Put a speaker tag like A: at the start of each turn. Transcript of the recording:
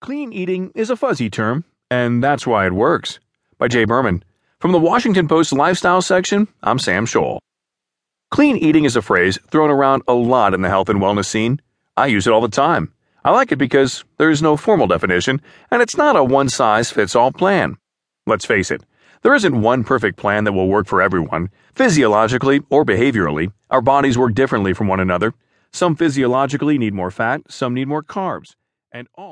A: Clean eating is a fuzzy term, and that's why it works. By Jae Berman. From the Washington Post lifestyle section, I'm Sam Scholl. Clean eating is a phrase thrown around a lot in the health and wellness scene. I use it all the time. I like it because there is no formal definition, and it's not a one size fits all plan. Let's face it, there isn't one perfect plan that will work for everyone. Physiologically or behaviorally, our bodies work differently from one another. Some physiologically need more fat, some need more carbs, and all